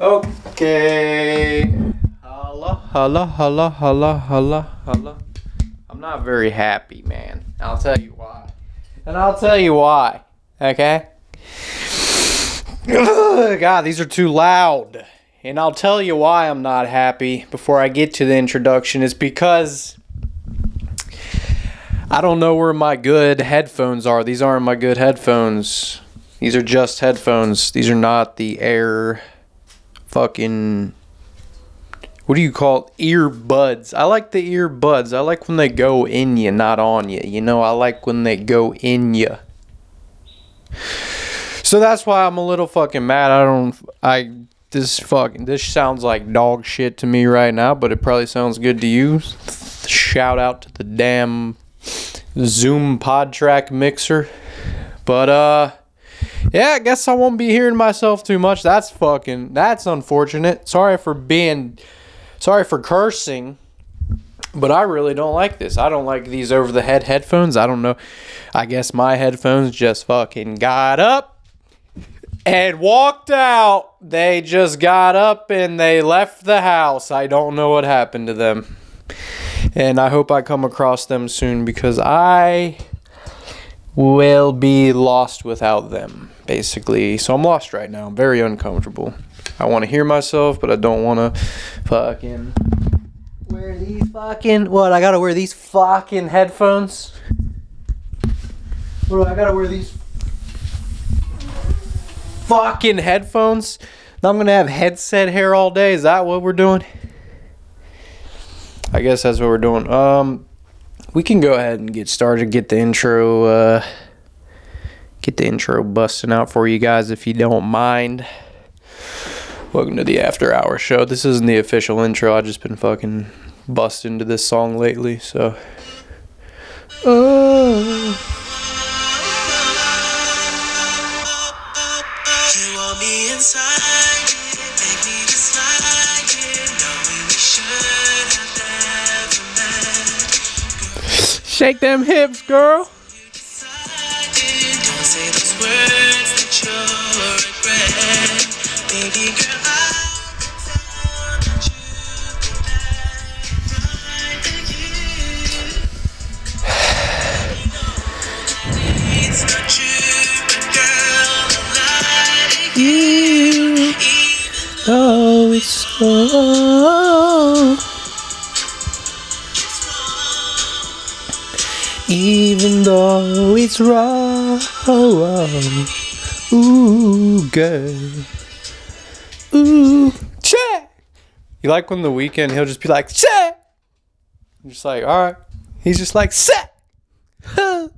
Okay. Holla, holla, holla, holla, holla, holla. I'm not very happy, man. I'll tell you why. And I'll tell you why. Okay? Ugh, God, these are too loud. And I'll tell you why I'm not happy before I get to the introduction. It's because I don't know where my good headphones are. These aren't my good headphones. These are just headphones. These are not the Air fucking what do you call it? earbuds? I like the earbuds. I like when they go in you, not on you. You know, I like when they go in you. So that's why I'm a little fucking mad. I don't I this fucking this sounds like dog shit to me right now, but it probably sounds good to you. Shout out to the damn Zoom PodTrak mixer. But uh yeah, I guess I won't be hearing myself too much. That's fucking that's unfortunate. Sorry for being sorry for cursing. But I really don't like this. I don't like these over the head headphones. I don't know. I guess my headphones just fucking got up and walked out. They just got up and they left the house. I don't know what happened to them. And I hope I come across them soon because I will be lost without them, basically. So I'm lost right now. I'm very uncomfortable. I want to hear myself, but I don't want to fucking wear these fucking. What? I gotta wear these fucking headphones? What I gotta wear these fucking headphones? Now I'm gonna have headset hair all day. Is that what we're doing? I guess that's what we're doing. Um, we can go ahead and get started. Get the intro. Uh, get the intro busting out for you guys if you don't mind. Welcome to the After Hour Show. This isn't the official intro. I've just been fucking bust into this song lately, so. Oh. Girl, I like You, even oh, it's so. Though it's wrong. Ooh, good. Ooh, check. You like when the Weeknd he'll just be like, check. I'm just like, all right. He's just like, set. Huh.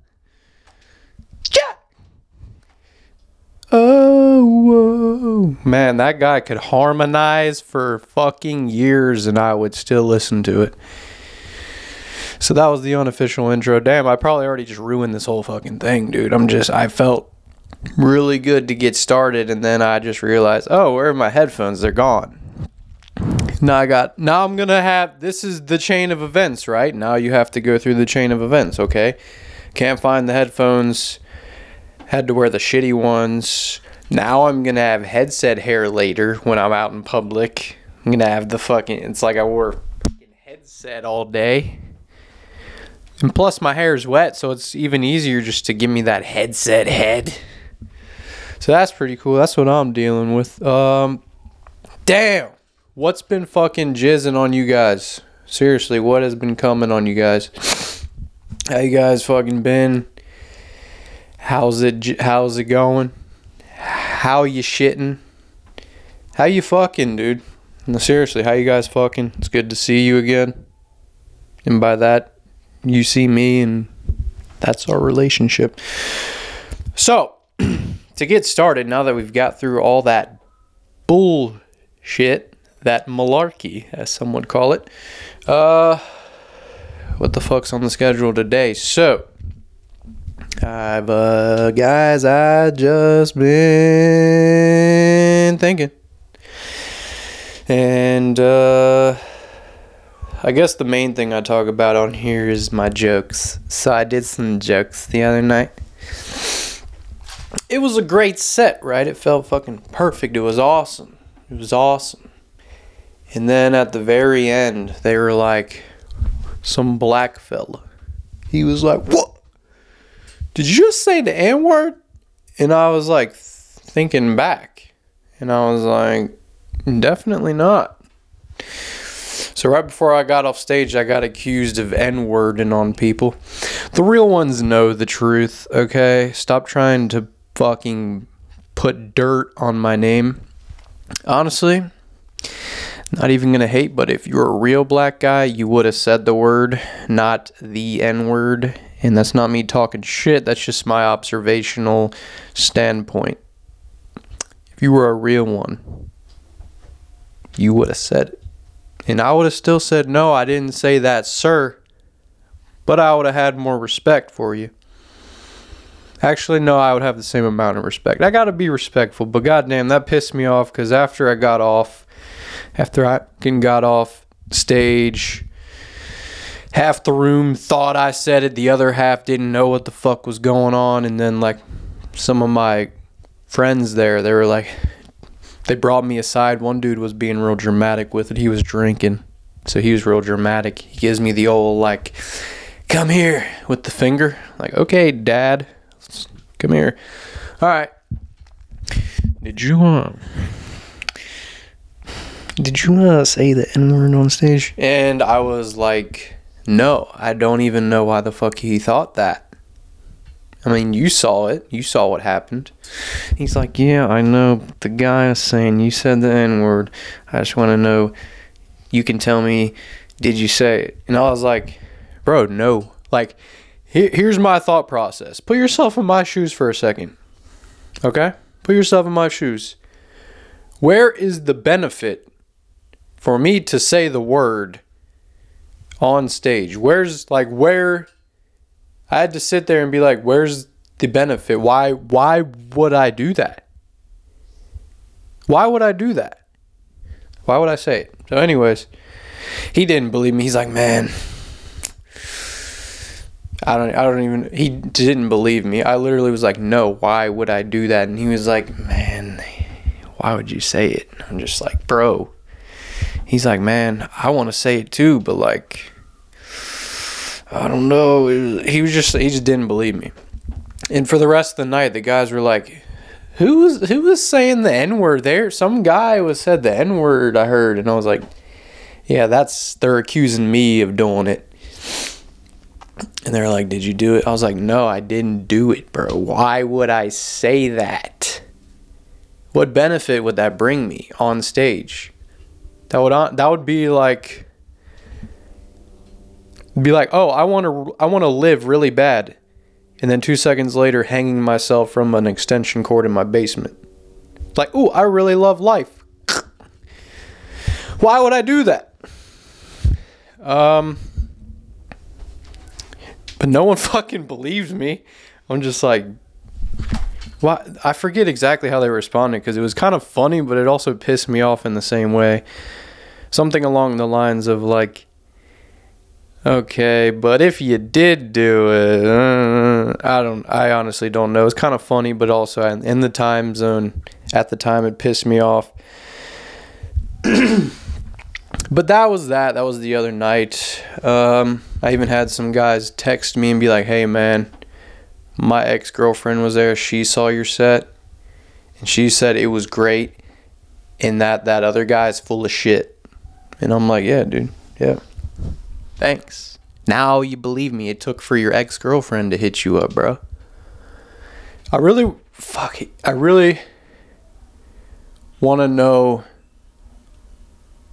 Oh, whoa. Man, that guy could harmonize for fucking years and I would still listen to it. So that was the unofficial intro. Damn, I probably already just ruined this whole fucking thing, dude. I'm just, I felt really good to get started and then I just realized, oh, where are my headphones? They're gone. Now I got, now I'm gonna have, this is the chain of events, right? Now you have to go through the chain of events, okay? Can't find the headphones had to wear the shitty ones. Now I'm gonna have headset hair later when I'm out in public. I'm gonna have the fucking. It's like I wore headset all day. And plus my hair is wet, so it's even easier just to give me that headset head. So that's pretty cool. That's what I'm dealing with. Um, damn, what's been fucking jizzing on you guys? Seriously, what has been coming on you guys? How you guys fucking been? How's it? How's it going? How you shitting? How you fucking, dude? No, seriously, how you guys fucking? It's good to see you again. And by that, you see me, and that's our relationship. So, to get started, now that we've got through all that bullshit, that malarkey, as some would call it, uh, what the fuck's on the schedule today? So, I've, uh, guys, I just been thinking. And, uh, I guess the main thing I talk about on here is my jokes. So I did some jokes the other night. It was a great set, right? It felt fucking perfect. It was awesome. It was awesome. And then at the very end, they were like, some black fella. He was like, What? Did you just say the N word? And I was like, thinking back. And I was like, Definitely not. So right before I got off stage, I got accused of N-wording on people. The real ones know the truth, okay? Stop trying to fucking put dirt on my name. Honestly, not even gonna hate, but if you're a real black guy, you would have said the word, not the N-word. And that's not me talking shit, that's just my observational standpoint. If you were a real one, you would have said it. And I would have still said, no, I didn't say that, sir. But I would have had more respect for you. Actually, no, I would have the same amount of respect. I gotta be respectful, but goddamn, that pissed me off because after I got off, after I got off stage, half the room thought I said it, the other half didn't know what the fuck was going on, and then like some of my friends there, they were like, they brought me aside. One dude was being real dramatic with it. He was drinking, so he was real dramatic. He gives me the old like, "Come here" with the finger. Like, okay, Dad, come here. All right. Did you uh, did you uh, say the N word on stage? And I was like, no, I don't even know why the fuck he thought that. I mean, you saw it. You saw what happened. He's like, yeah, I know. The guy is saying you said the N word. I just want to know. You can tell me, did you say it? And I was like, bro, no. Like, here, here's my thought process. Put yourself in my shoes for a second. Okay? Put yourself in my shoes. Where is the benefit for me to say the word on stage? Where's like where I had to sit there and be like, where's the benefit? Why why would I do that? Why would I do that? Why would I say it? So anyways, he didn't believe me. He's like, "Man, I don't I don't even he didn't believe me. I literally was like, "No, why would I do that?" And he was like, "Man, why would you say it?" I'm just like, "Bro, he's like, man, I want to say it too, but like, I don't know. He was just he just didn't believe me. And for the rest of the night, the guys were like, "Who was who was saying the n word there? Some guy was said the n word. I heard." And I was like, "Yeah, that's they're accusing me of doing it." And they're like, "Did you do it?" I was like, "No, I didn't do it, bro. Why would I say that? What benefit would that bring me on stage?" That would that would be like be like, "Oh, I want to I want to live really bad." And then 2 seconds later hanging myself from an extension cord in my basement. Like, "Ooh, I really love life." Why would I do that? Um but no one fucking believed me. I'm just like why I forget exactly how they responded because it was kind of funny, but it also pissed me off in the same way. Something along the lines of like, okay, but if you did do it, uh, I don't, I honestly don't know. It's kind of funny, but also in, the time zone at the time, it pissed me off. but that was that. That was the other night. Um, I even had some guys text me and be like, "Hey, man." my ex girlfriend was there. She saw your set, and she said it was great, and that that other guy is full of shit. And I'm like, yeah, dude, yeah, thanks. Now you believe me. It took for your ex girlfriend to hit you up, bro. I really, fuck, it. I really want to know.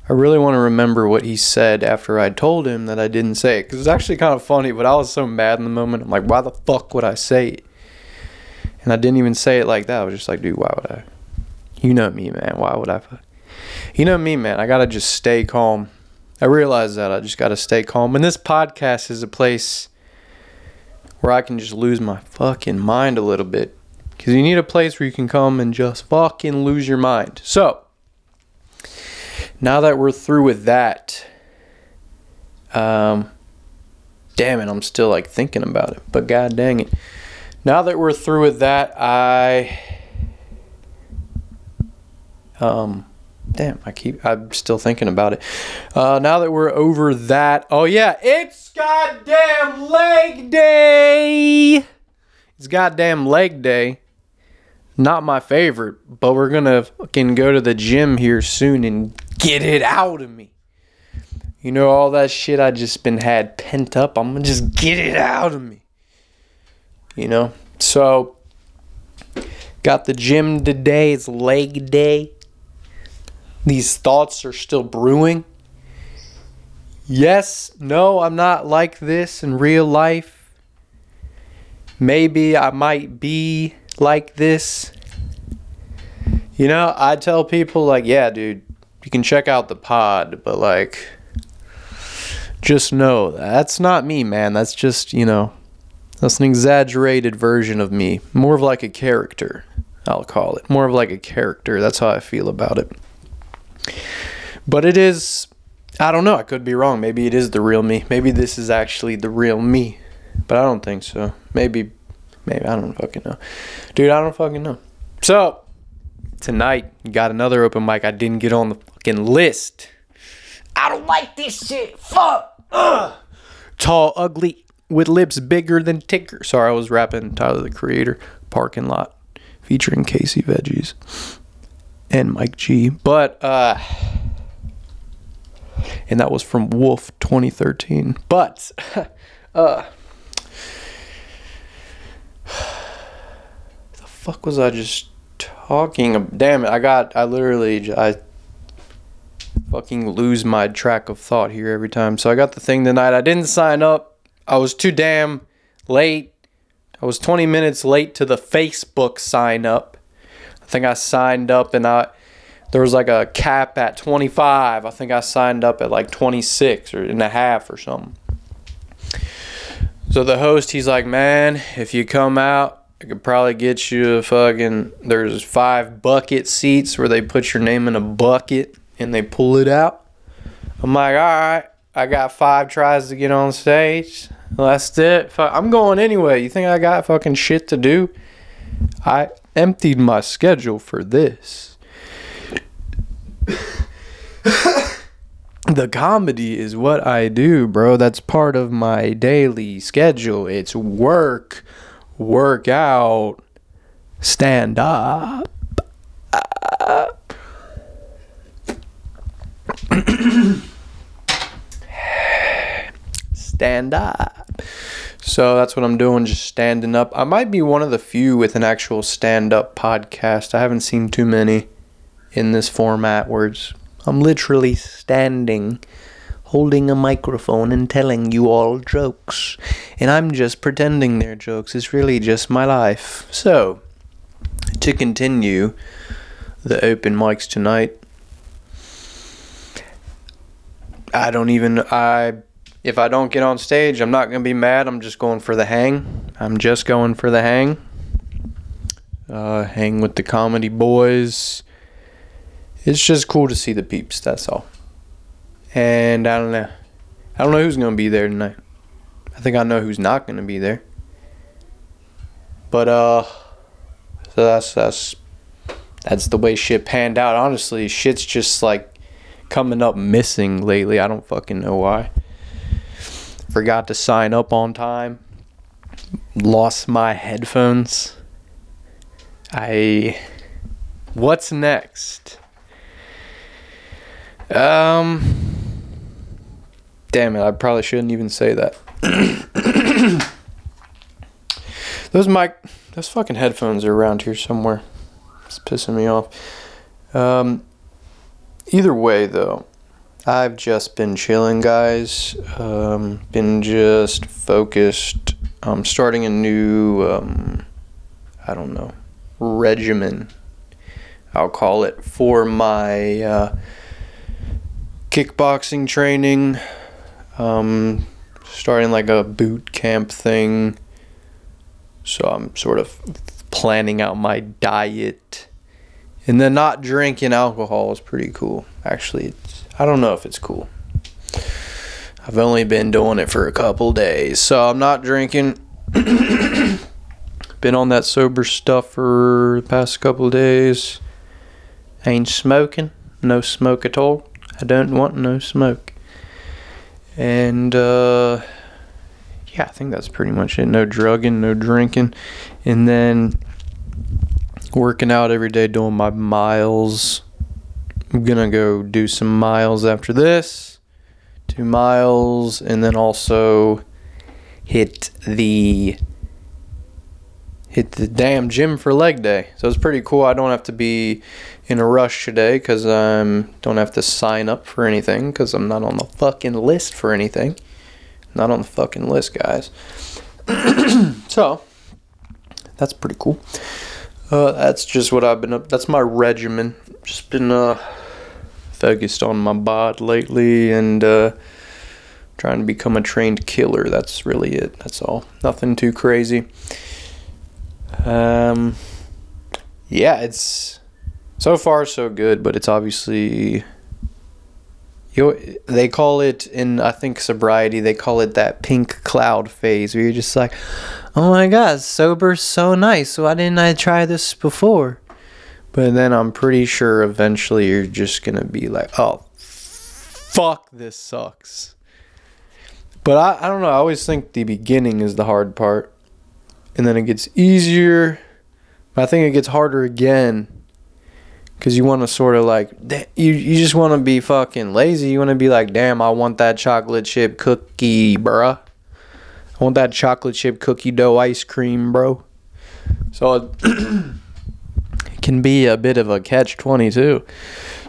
I really want to remember what he said after I told him that I didn't say it. Because it's actually kind of funny, but I was so mad in the moment. I'm like, why the fuck would I say it? And I didn't even say it like that. I was just like, dude, why would I? You know me, man. Why would I? You know me, man. I got to just stay calm. I realize that. I just got to stay calm. And this podcast is a place where I can just lose my fucking mind a little bit. Because you need a place where you can come and just fucking lose your mind. So, now that we're through with that, um, damn it, I'm still like thinking about it. But god dang it. Now that we're through with that, I, um, Damn, I keep. I'm still thinking about it. Uh, now that we're over that, oh yeah, it's goddamn leg day. It's goddamn leg day. Not my favorite, but we're gonna fucking go to the gym here soon and get it out of me. You know all that shit I just been had pent up. I'm gonna just get it out of me. You know, so got the gym today. It's leg day these thoughts are still brewing. Yes, no, I'm not like this in real life. Maybe I might be like this. You know, I tell people, like, yeah, dude, you can check out the pod, but, like, just know that's not me, man. That's just, you know, that's an exaggerated version of me. More of like a character, I'll call it. More of like a character. That's how I feel about it. But it is, I don't know. I could be wrong. Maybe it is the real me. Maybe this is actually the real me. But I don't think so. Maybe, maybe, I don't fucking know. Dude, I don't fucking know. So, tonight, got another open mic. I didn't get on the fucking list. I don't like this shit. Fuck. Ugh. Tall, ugly, with lips bigger than Tigger. Sorry, I was rapping Tyler the Creator, Parking Lot, featuring Casey Veggies and Mike G. But uh and that was from Wolf 2013. But uh the fuck was I just talking ab- damn it I got I literally I fucking lose my track of thought here every time. So I got the thing tonight. I didn't sign up. I was too damn late. I was 20 minutes late to the Facebook sign up. I think I signed up and I there was like a cap at 25. I think I signed up at like 26 or and a half or something. So the host, he's like, "Man, if you come out, I could probably get you a fucking there's five bucket seats where they put your name in a bucket and they pull it out." I'm like, "All right, I got five tries to get on stage. Well, that's it. I'm going anyway. You think I got fucking shit to do?" I emptied my schedule for this. the comedy is what I do, bro. That's part of my daily schedule. It's work, work out, stand up. stand up. So that's what I'm doing, just standing up. I might be one of the few with an actual stand up podcast. I haven't seen too many in this format where it's, I'm literally standing, holding a microphone and telling you all jokes. And I'm just pretending they're jokes. It's really just my life. So, to continue the open mics tonight, I don't even, I if I don't get on stage, I'm not gonna be mad. I'm just going for the hang. I'm just going for the hang. Uh, hang with the comedy boys. It's just cool to see the peeps. That's all. And I don't know. I don't know who's gonna be there tonight. I think I know who's not gonna be there. But uh, so that's that's that's the way shit panned out. Honestly, shit's just like coming up missing lately. I don't fucking know why forgot to sign up on time lost my headphones. I what's next? Um damn it i probably shouldn't even say that. Those mic those fucking headphones are around here somewhere. It's pissing me off. Um either way though I've just been chilling, guys. Um, been just focused. I'm starting a new, um, I don't know, regimen. I'll call it for my uh, kickboxing training. Um, starting like a boot camp thing. So I'm sort of planning out my diet. And then not drinking alcohol is pretty cool. Actually, it's I don't know if it's cool. I've only been doing it for a couple days, so I'm not drinking. been on that sober stuff for the past couple days. Ain't smoking, no smoke at all. I don't want no smoke. And uh yeah, I think that's pretty much it. No drugging, no drinking. And then working out every day doing my miles. I'm gonna go do some miles after this. Two miles and then also hit the hit the damn gym for leg day. So it's pretty cool. I don't have to be in a rush today because I don't have to sign up for anything because I'm not on the fucking list for anything. Not on the fucking list, guys. so that's pretty cool. Uh, that's just what I've been up. That's my regimen. Just been uh, focused on my bod lately and uh, trying to become a trained killer. That's really it. That's all. Nothing too crazy. Um, yeah, it's so far so good, but it's obviously you they call it in I think sobriety they call it that pink cloud phase where you're just like, oh my god, sober so nice. Why didn't I try this before? But then I'm pretty sure eventually you're just gonna be like, oh, fuck, this sucks. But I, I don't know. I always think the beginning is the hard part, and then it gets easier. But I think it gets harder again because you want to sort of like you you just want to be fucking lazy. You want to be like, damn, I want that chocolate chip cookie, bruh. I want that chocolate chip cookie dough ice cream, bro. So can be a bit of a catch twenty two.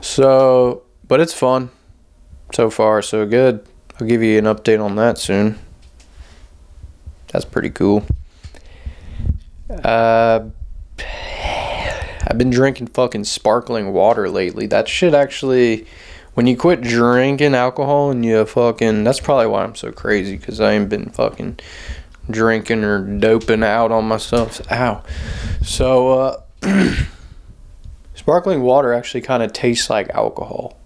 So, but it's fun. So far, so good. I'll give you an update on that soon. That's pretty cool. Uh, I've been drinking fucking sparkling water lately. That shit actually, when you quit drinking alcohol and you fucking, that's probably why I'm so crazy because I ain't been fucking drinking or doping out on myself. Ow. So, uh, sparkling water actually kind of tastes like alcohol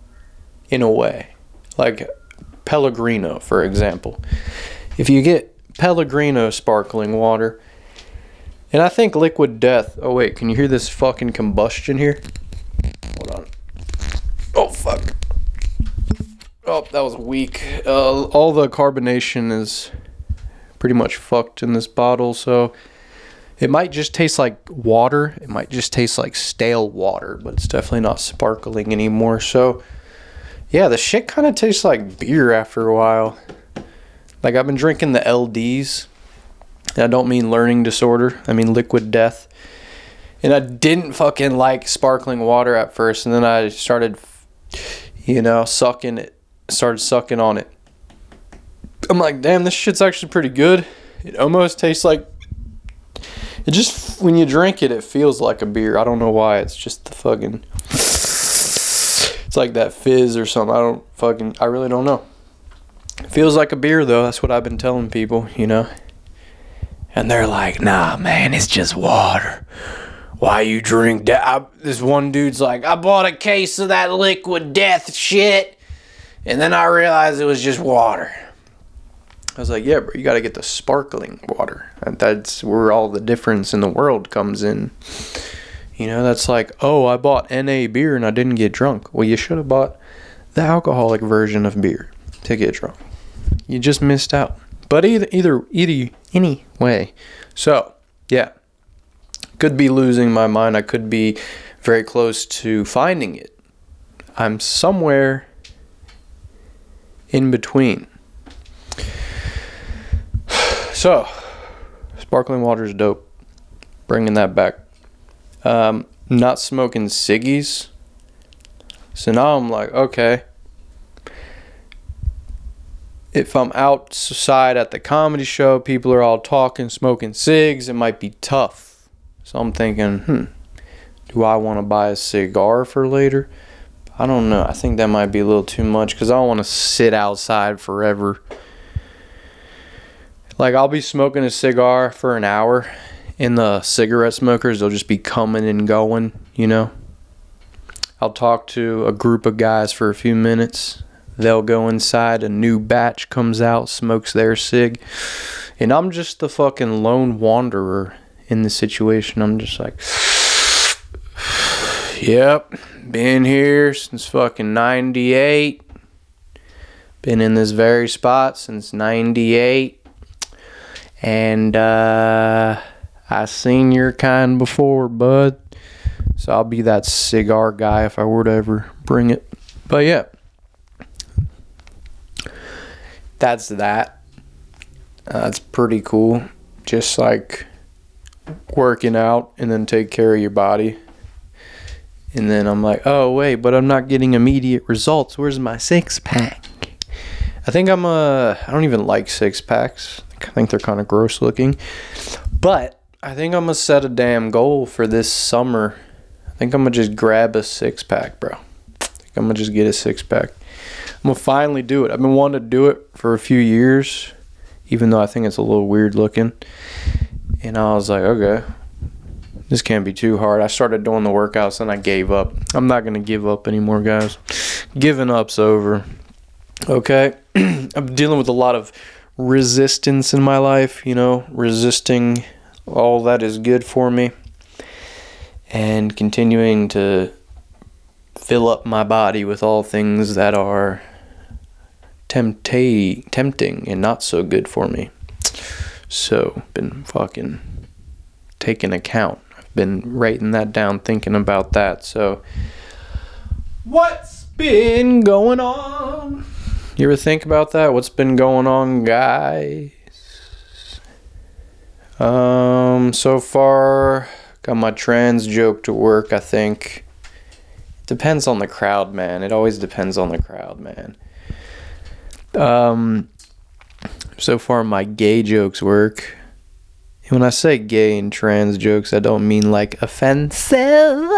in a way. Like Pellegrino, for example. If you get Pellegrino sparkling water, and I think Liquid Death. Oh wait, can you hear this fucking combustion here? Hold on. Oh fuck. Oh, that was weak. Uh, all the carbonation is pretty much fucked in this bottle, so it might just taste like water. It might just taste like stale water, but it's definitely not sparkling anymore. So, yeah, the shit kind of tastes like beer after a while. Like I've been drinking the LDs, and I don't mean learning disorder. I mean liquid death. And I didn't fucking like sparkling water at first, and then I started, you know, sucking it. Started sucking on it. I'm like, damn, this shit's actually pretty good. It almost tastes like. It just when you drink it, it feels like a beer. I don't know why. It's just the fucking. It's like that fizz or something. I don't fucking. I really don't know. It feels like a beer though. That's what I've been telling people. You know. And they're like, nah, man, it's just water. Why you drink that? This one dude's like, I bought a case of that liquid death shit. And then I realized it was just water. I was like, yeah, bro, you got to get the sparkling water. That's where all the difference in the world comes in. You know, that's like, oh, I bought NA beer and I didn't get drunk. Well, you should have bought the alcoholic version of beer to get drunk. You just missed out. But either, either, either, anyway. So, yeah. Could be losing my mind. I could be very close to finding it. I'm somewhere in between. So, sparkling water is dope. Bringing that back. Um, not smoking ciggies. So now I'm like, okay. If I'm outside at the comedy show, people are all talking, smoking cigs, it might be tough. So I'm thinking, hmm, do I want to buy a cigar for later? I don't know. I think that might be a little too much because I don't want to sit outside forever. Like, I'll be smoking a cigar for an hour, and the cigarette smokers, they'll just be coming and going, you know? I'll talk to a group of guys for a few minutes. They'll go inside, a new batch comes out, smokes their cig. And I'm just the fucking lone wanderer in the situation. I'm just like, Yep. Been here since fucking 98. Been in this very spot since 98. And uh I seen your kind before, bud. So I'll be that cigar guy if I were to ever bring it. But yeah. That's that. Uh, that's pretty cool. Just like working out and then take care of your body. And then I'm like, oh wait, but I'm not getting immediate results. Where's my six pack? I think I'm a. I don't even like six packs. I think they're kind of gross looking. But I think I'm gonna set a damn goal for this summer. I think I'm gonna just grab a six pack, bro. I think I'm gonna just get a six pack. I'm gonna finally do it. I've been wanting to do it for a few years, even though I think it's a little weird looking. And I was like, okay, this can't be too hard. I started doing the workouts and I gave up. I'm not gonna give up anymore, guys. Giving up's over. Okay, I'm dealing with a lot of resistance in my life. You know, resisting all that is good for me, and continuing to fill up my body with all things that are tempta- tempting and not so good for me. So, been fucking taking account. I've been writing that down, thinking about that. So, what's been going on? You ever think about that? What's been going on, guys? Um, so far, got my trans joke to work, I think. Depends on the crowd, man. It always depends on the crowd, man. Um, so far, my gay jokes work. And when I say gay and trans jokes, I don't mean like offensive.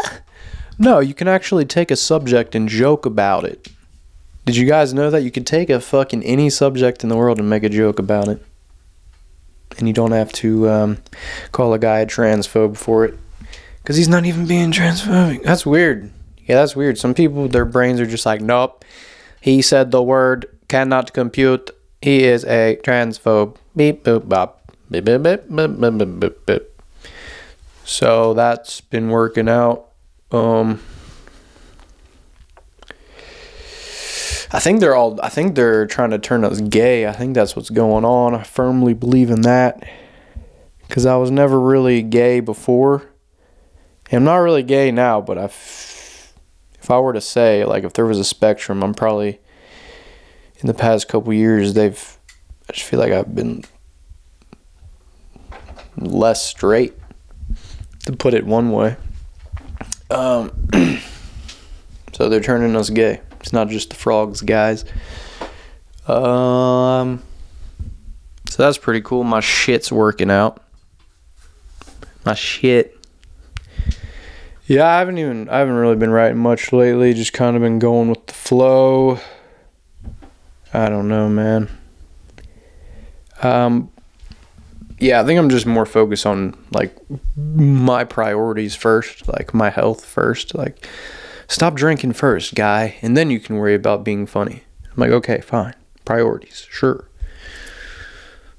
No, you can actually take a subject and joke about it. Did you guys know that you could take a fucking any subject in the world and make a joke about it? And you don't have to um, call a guy a transphobe for it. Because he's not even being transphobic. That's weird. Yeah, that's weird. Some people, their brains are just like, nope. He said the word cannot compute. He is a transphobe. Beep, boop, bop. Beep, beep, beep, beep, beep, beep, beep. So that's been working out. Um, I think they're all. I think they're trying to turn us gay. I think that's what's going on. I firmly believe in that because I was never really gay before. I'm not really gay now, but I, if I were to say like if there was a spectrum, I'm probably in the past couple years they've. I just feel like I've been less straight, to put it one way. Um, so they're turning us gay. It's not just the frogs, guys. Um, so that's pretty cool. My shit's working out. My shit. Yeah, I haven't even I haven't really been writing much lately. Just kind of been going with the flow. I don't know, man. Um, yeah, I think I'm just more focused on like my priorities first, like my health first. Like, stop drinking first, guy, and then you can worry about being funny. I'm like, okay, fine. Priorities, sure.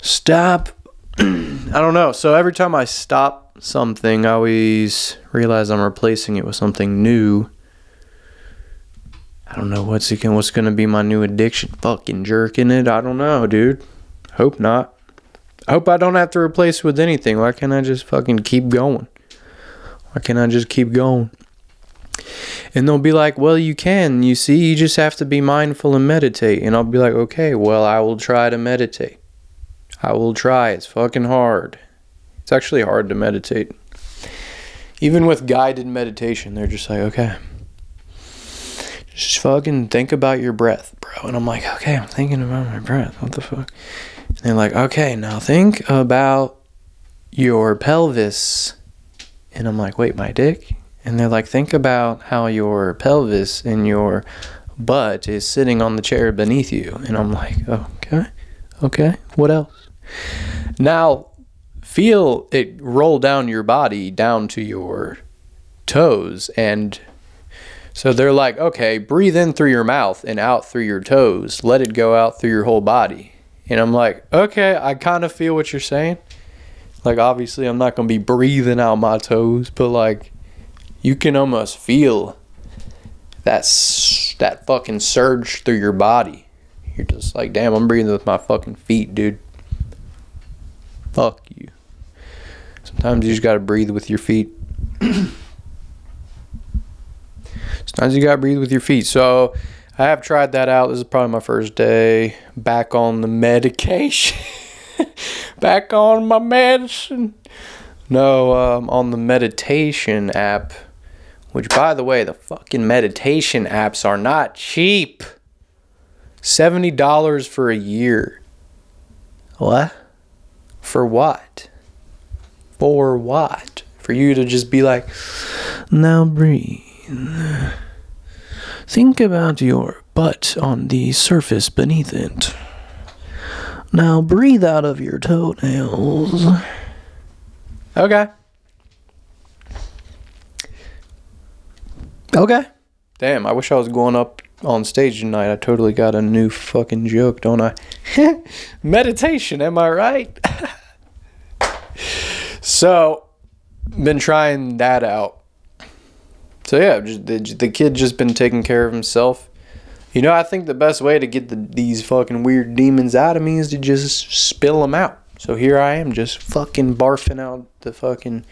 Stop. I don't know. So every time I stop something, I always realize I'm replacing it with something new. I don't know what's again. What's gonna be my new addiction? Fucking jerking it. I don't know, dude. Hope not. I hope I don't have to replace it with anything. Why can't I just fucking keep going? Why can't I just keep going? And they'll be like, well, you can. You see, you just have to be mindful and meditate. And I'll be like, okay, well, I will try to meditate. I will try. It's fucking hard. It's actually hard to meditate. Even with guided meditation, they're just like, okay, just fucking think about your breath, bro. And I'm like, okay, I'm thinking about my breath. What the fuck? And they're like, okay, now think about your pelvis. And I'm like, wait, my dick? And they're like, think about how your pelvis and your butt is sitting on the chair beneath you. And I'm like, okay, okay, what else? Now, feel it roll down your body down to your toes. And so they're like, okay, breathe in through your mouth and out through your toes. Let it go out through your whole body. And I'm like, okay, I kind of feel what you're saying. Like, obviously, I'm not going to be breathing out my toes, but like, you can almost feel that that fucking surge through your body. You're just like, damn, I'm breathing with my fucking feet, dude. Fuck you. Sometimes you just gotta breathe with your feet. Sometimes you gotta breathe with your feet. So I have tried that out. This is probably my first day back on the medication. back on my medicine. No, um, on the meditation app. Which, by the way, the fucking meditation apps are not cheap. $70 for a year. What? For what? For what? For you to just be like, now breathe. Think about your butt on the surface beneath it. Now breathe out of your toenails. Okay. Okay. Damn, I wish I was going up on stage tonight. I totally got a new fucking joke, don't I? Meditation, am I right? so, been trying that out. So yeah, just, the, the kid just been taking care of himself. You know, I think the best way to get the, these fucking weird demons out of me is to just spill them out. So here I am, just fucking barfing out the fucking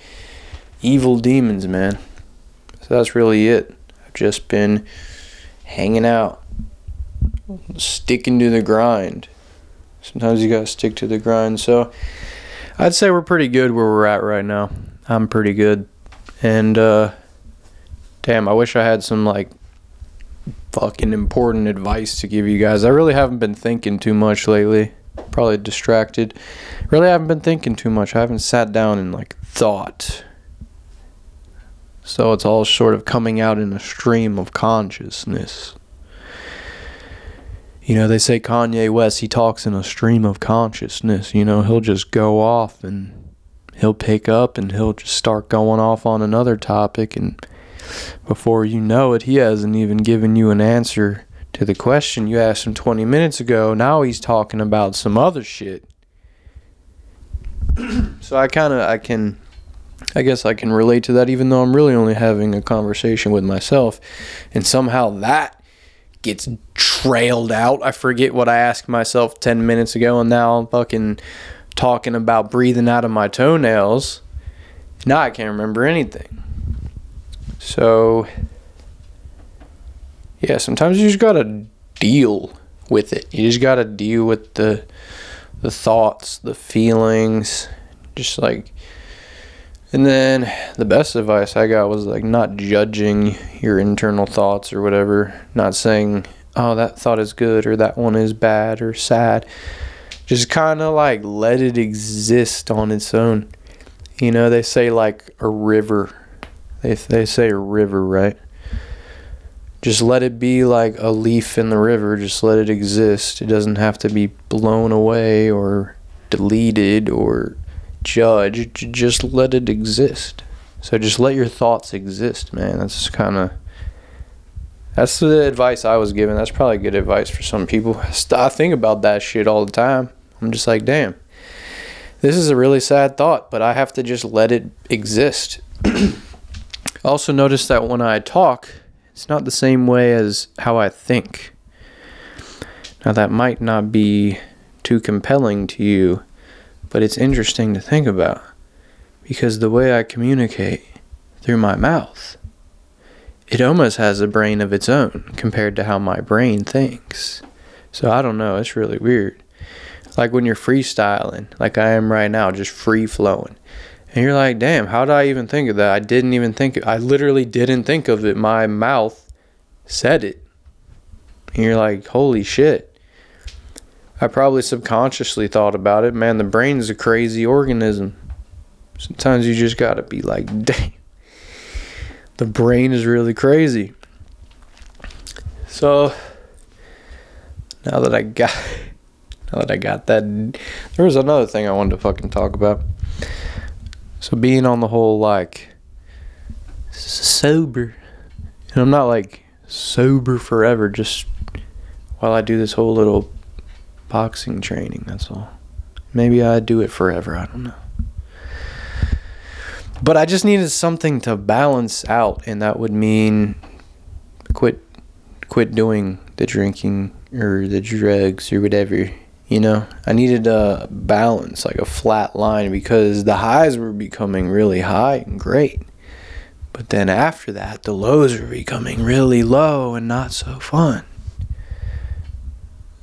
evil demons, man. So that's really it. I've just been hanging out, sticking to the grind. Sometimes you gotta stick to the grind. So I'd say we're pretty good where we're at right now. I'm pretty good. And, uh, damn, I wish I had some, like, fucking important advice to give you guys. I really haven't been thinking too much lately. Probably distracted. Really haven't been thinking too much. I haven't sat down and, like, thought. So it's all sort of coming out in a stream of consciousness. You know, they say Kanye West, he talks in a stream of consciousness. You know, he'll just go off and he'll pick up and he'll just start going off on another topic. And before you know it, he hasn't even given you an answer to the question you asked him 20 minutes ago. Now he's talking about some other shit. so I kind of, I can I guess I can relate to that, even though I'm really only having a conversation with myself. And somehow that gets trailed out. I forget what I asked myself 10 minutes ago, and now I'm fucking talking about breathing out of my toenails. Now I can't remember anything. So, yeah, sometimes you just gotta deal with it. You just gotta deal with the the thoughts, the feelings, just like and then the best advice I got was like not judging your internal thoughts or whatever, not saying, "Oh, that thought is good" or "that one is bad" or sad. Just kind of like let it exist on its own. You know, they say like a river. They they say a river, right? Just let it be like a leaf in the river, just let it exist. It doesn't have to be blown away or deleted or judge, just let it exist. So just let your thoughts exist, man. That's kind of that's the advice I was given. That's probably good advice for some people. I think about that shit all the time. I'm just like, damn, this is a really sad thought, but I have to just let it exist. also, notice that when I talk, it's not the same way as how I think. Now, that might not be too compelling to you but it's interesting to think about because the way I communicate through my mouth, it almost has a brain of its own compared to how my brain thinks. So I don't know, it's really weird. Like when you're freestyling, like I am right now, just free flowing. And you're like, damn, how did I even think of that? I didn't even think, I literally didn't think of it. My mouth said it. And you're like, holy shit. I probably subconsciously thought about it. Man, the brain's a crazy organism. Sometimes you just gotta be like, dang, the brain is really crazy. So now that I got, now that I got that, there was another thing I wanted to fucking talk about. So being on the whole like sober, and I'm not like sober forever. Just while I do this whole little boxing training, that's all. Maybe I'd do it forever, I don't know. but I just needed something to balance out, and that would mean quit quit doing the drinking or the drugs or whatever. You know, I needed a balance, like a flat line, because the highs were becoming really high and great. But then after that, the lows were becoming really low and not so fun.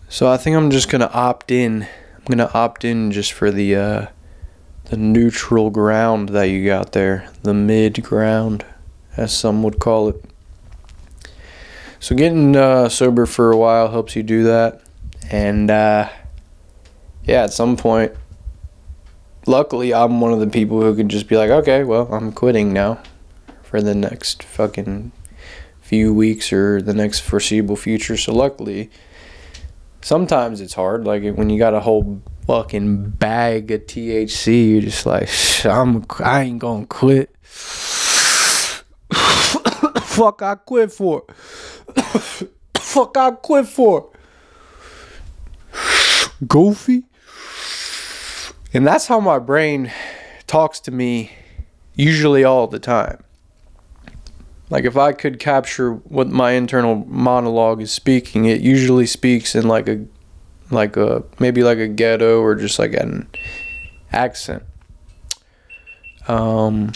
So I think I'm just gonna opt in. I'm gonna opt in just for the uh, the neutral ground that you got there, the mid ground, as some would call it. So getting uh, sober for a while helps you do that, and uh, yeah, at some point, luckily I'm one of the people who can just be like, okay, well I'm quitting now, for the next fucking few weeks or the next foreseeable future. So luckily, sometimes it's hard, like when you got a whole fucking bag of THC, you're just like, I'm, I ain't gonna quit. Fuck, I quit for. Fuck, I quit for. Goofy. And that's how my brain talks to me usually all the time. Like if I could capture what my internal monologue is speaking, it usually speaks in like a like a maybe like a ghetto or just like an accent. Um,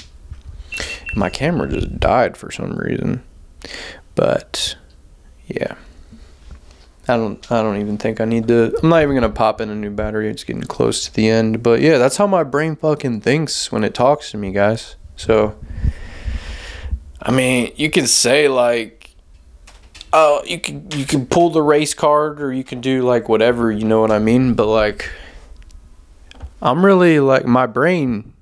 my camera just died for some reason, but yeah, I don't I don't even think I need to. I'm not even gonna pop in a new battery. It's getting close to the end, but yeah, that's how my brain fucking thinks when it talks to me, guys. So, I mean, you can say like oh, you can you can pull the race card or you can do like whatever, you know what I mean? But like I'm really like my brain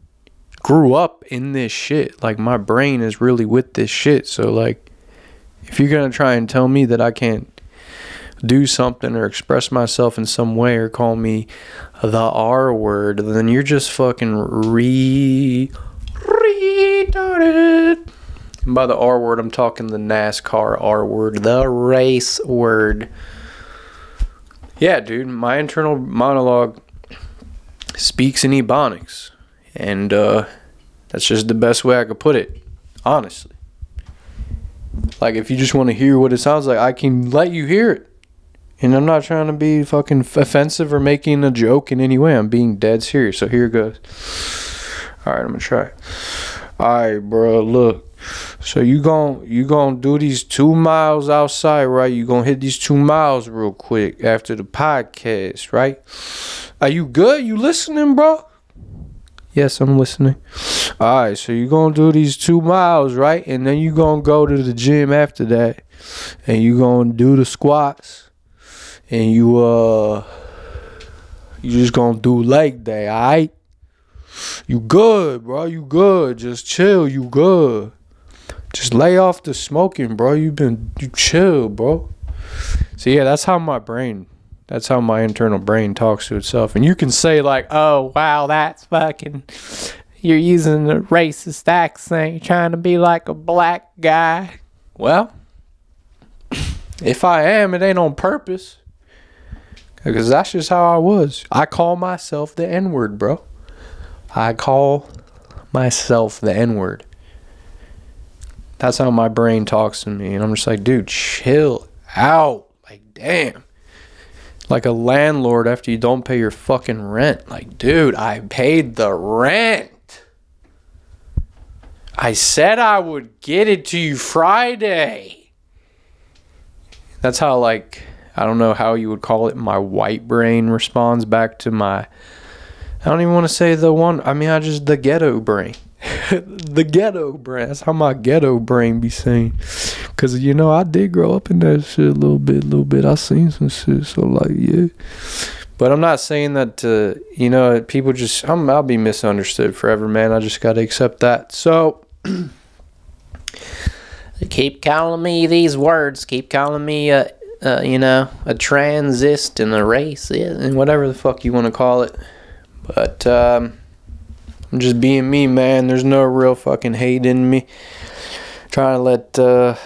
grew up in this shit. Like my brain is really with this shit. So like if you're to try and tell me that I can't do something or express myself in some way or call me the R word, then you're just fucking re retarded. And by the R word, I'm talking the NASCAR R word, the race word. Yeah, dude, my internal monologue speaks in Ebonics. And uh, that's just the best way I could put it, honestly. Like, if you just want to hear what it sounds like, I can let you hear it. And I'm not trying to be fucking offensive or making a joke in any way. I'm being dead serious. So here it goes. All right, I'm gonna try. All right, bro. Look, so you gon' you gonna do these two miles outside, right? You gonna hit these two miles real quick after the podcast, right? Are you good? You listening, bro? Yes, I'm listening. All right, so you're gonna do these two miles, right? And then you're gonna go to the gym after that, and you're gonna do the squats, and you uh, you just gonna do leg day, all right? You good, bro? You good? Just chill. You good? Just lay off the smoking, bro. You've been you chill, bro. So yeah, that's how my brain that's how my internal brain talks to itself. And you can say like, "Oh, wow, that's fucking you're using a racist accent. You're trying to be like a black guy." Well, if I am, it ain't on purpose. Because that's just how I was. I call myself the N word, bro. I call myself the N word. That's how my brain talks to me. And I'm just like, dude, chill out. Like, damn. Like a landlord after you don't pay your fucking rent. Like, dude, I paid the rent. I said I would get it to you Friday. That's how, like, I don't know how you would call it. My white brain responds back to my. I don't even want to say the one. I mean, I just the ghetto brain. the ghetto brain. That's how my ghetto brain be saying. Cause you know I did grow up in that shit a little bit, a little bit. I seen some shit, so like yeah. But I'm not saying that you know people just. I'm, I'll be misunderstood forever, man. I just got to accept that. So. keep calling me these words. Keep calling me a, you know, a transist and a race and whatever the fuck you want to call it. But um, I'm just being me, man. There's no real fucking hate in me. Trying to let uh,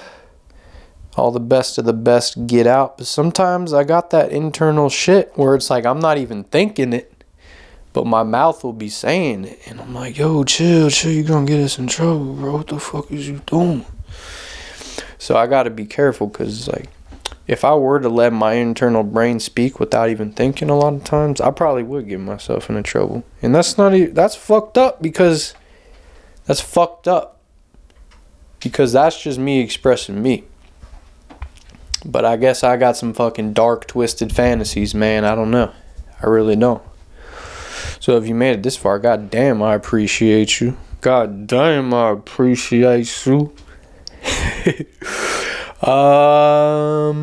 all the best of the best get out. But sometimes I got that internal shit where it's like I'm not even thinking it, but my mouth will be saying it. And I'm like, yo, chill, chill, you're gonna get us in trouble, bro. What the fuck is you doing? So I gotta be careful because, like, if I were to let my internal brain speak without even thinking a lot of times, I probably would get myself into trouble. And that's not, e- that's fucked up because that's fucked up. Because that's just me expressing me. But I guess I got some fucking dark, twisted fantasies, man. I don't know. I really don't. So if you made it this far, god damn, I appreciate you. God damn, I appreciate you. um,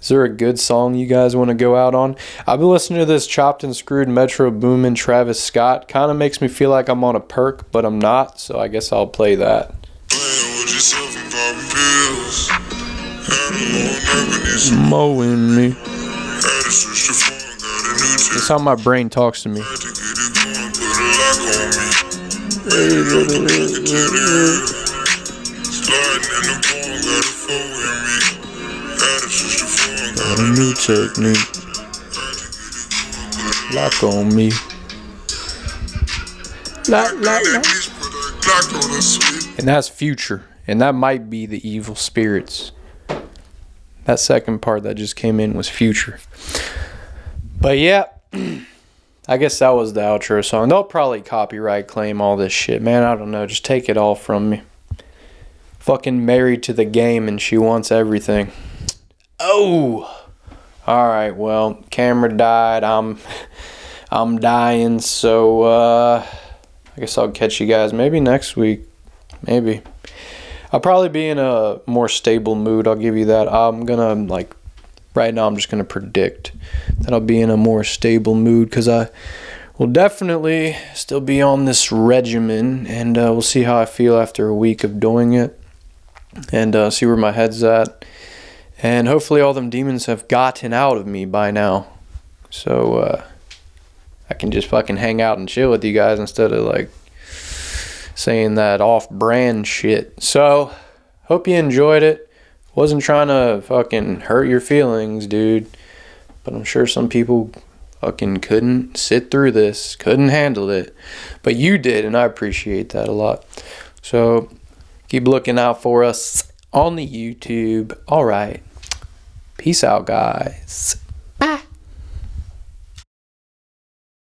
is there a good song you guys want to go out on? I've been listening to this Chopped and Screwed Metro Boomin Travis Scott. Kind of makes me feel like I'm on a perk, but I'm not. So I guess I'll play that. Playing with yourself and popping pills. Had a long never need some Mowing me. had to switch the phone, got a new chick. That's how my brain talks to me. Got A new technique. Lock on me. Lock, lock, lock. bitch put a Glock on her spit. And that's future. And that might be the evil spirits. That second part that just came in was future. But yeah, I guess that was the outro song. They'll probably copyright claim all this shit, man. I don't know. Just take it all from me. Fucking married to the game and she wants everything. Oh. All right, well, camera died. I'm I'm dying, so uh I guess I'll catch you guys maybe next week. Maybe. I'll probably be in a more stable mood. I'll give you that. I'm gonna like right now. I'm just gonna predict that I'll be in a more stable mood because I will definitely still be on this regimen, and uh, we'll see how I feel after a week of doing it, and uh, see where my head's at, and hopefully all them demons have gotten out of me by now, so uh, I can just fucking hang out and chill with you guys instead of like saying that off brand shit. So, hope you enjoyed it. Wasn't trying to fucking hurt your feelings, dude. But I'm sure some people fucking couldn't sit through this, couldn't handle it. But you did, and I appreciate that a lot. So, keep looking out for us on the YouTube. All right. Peace out, guys.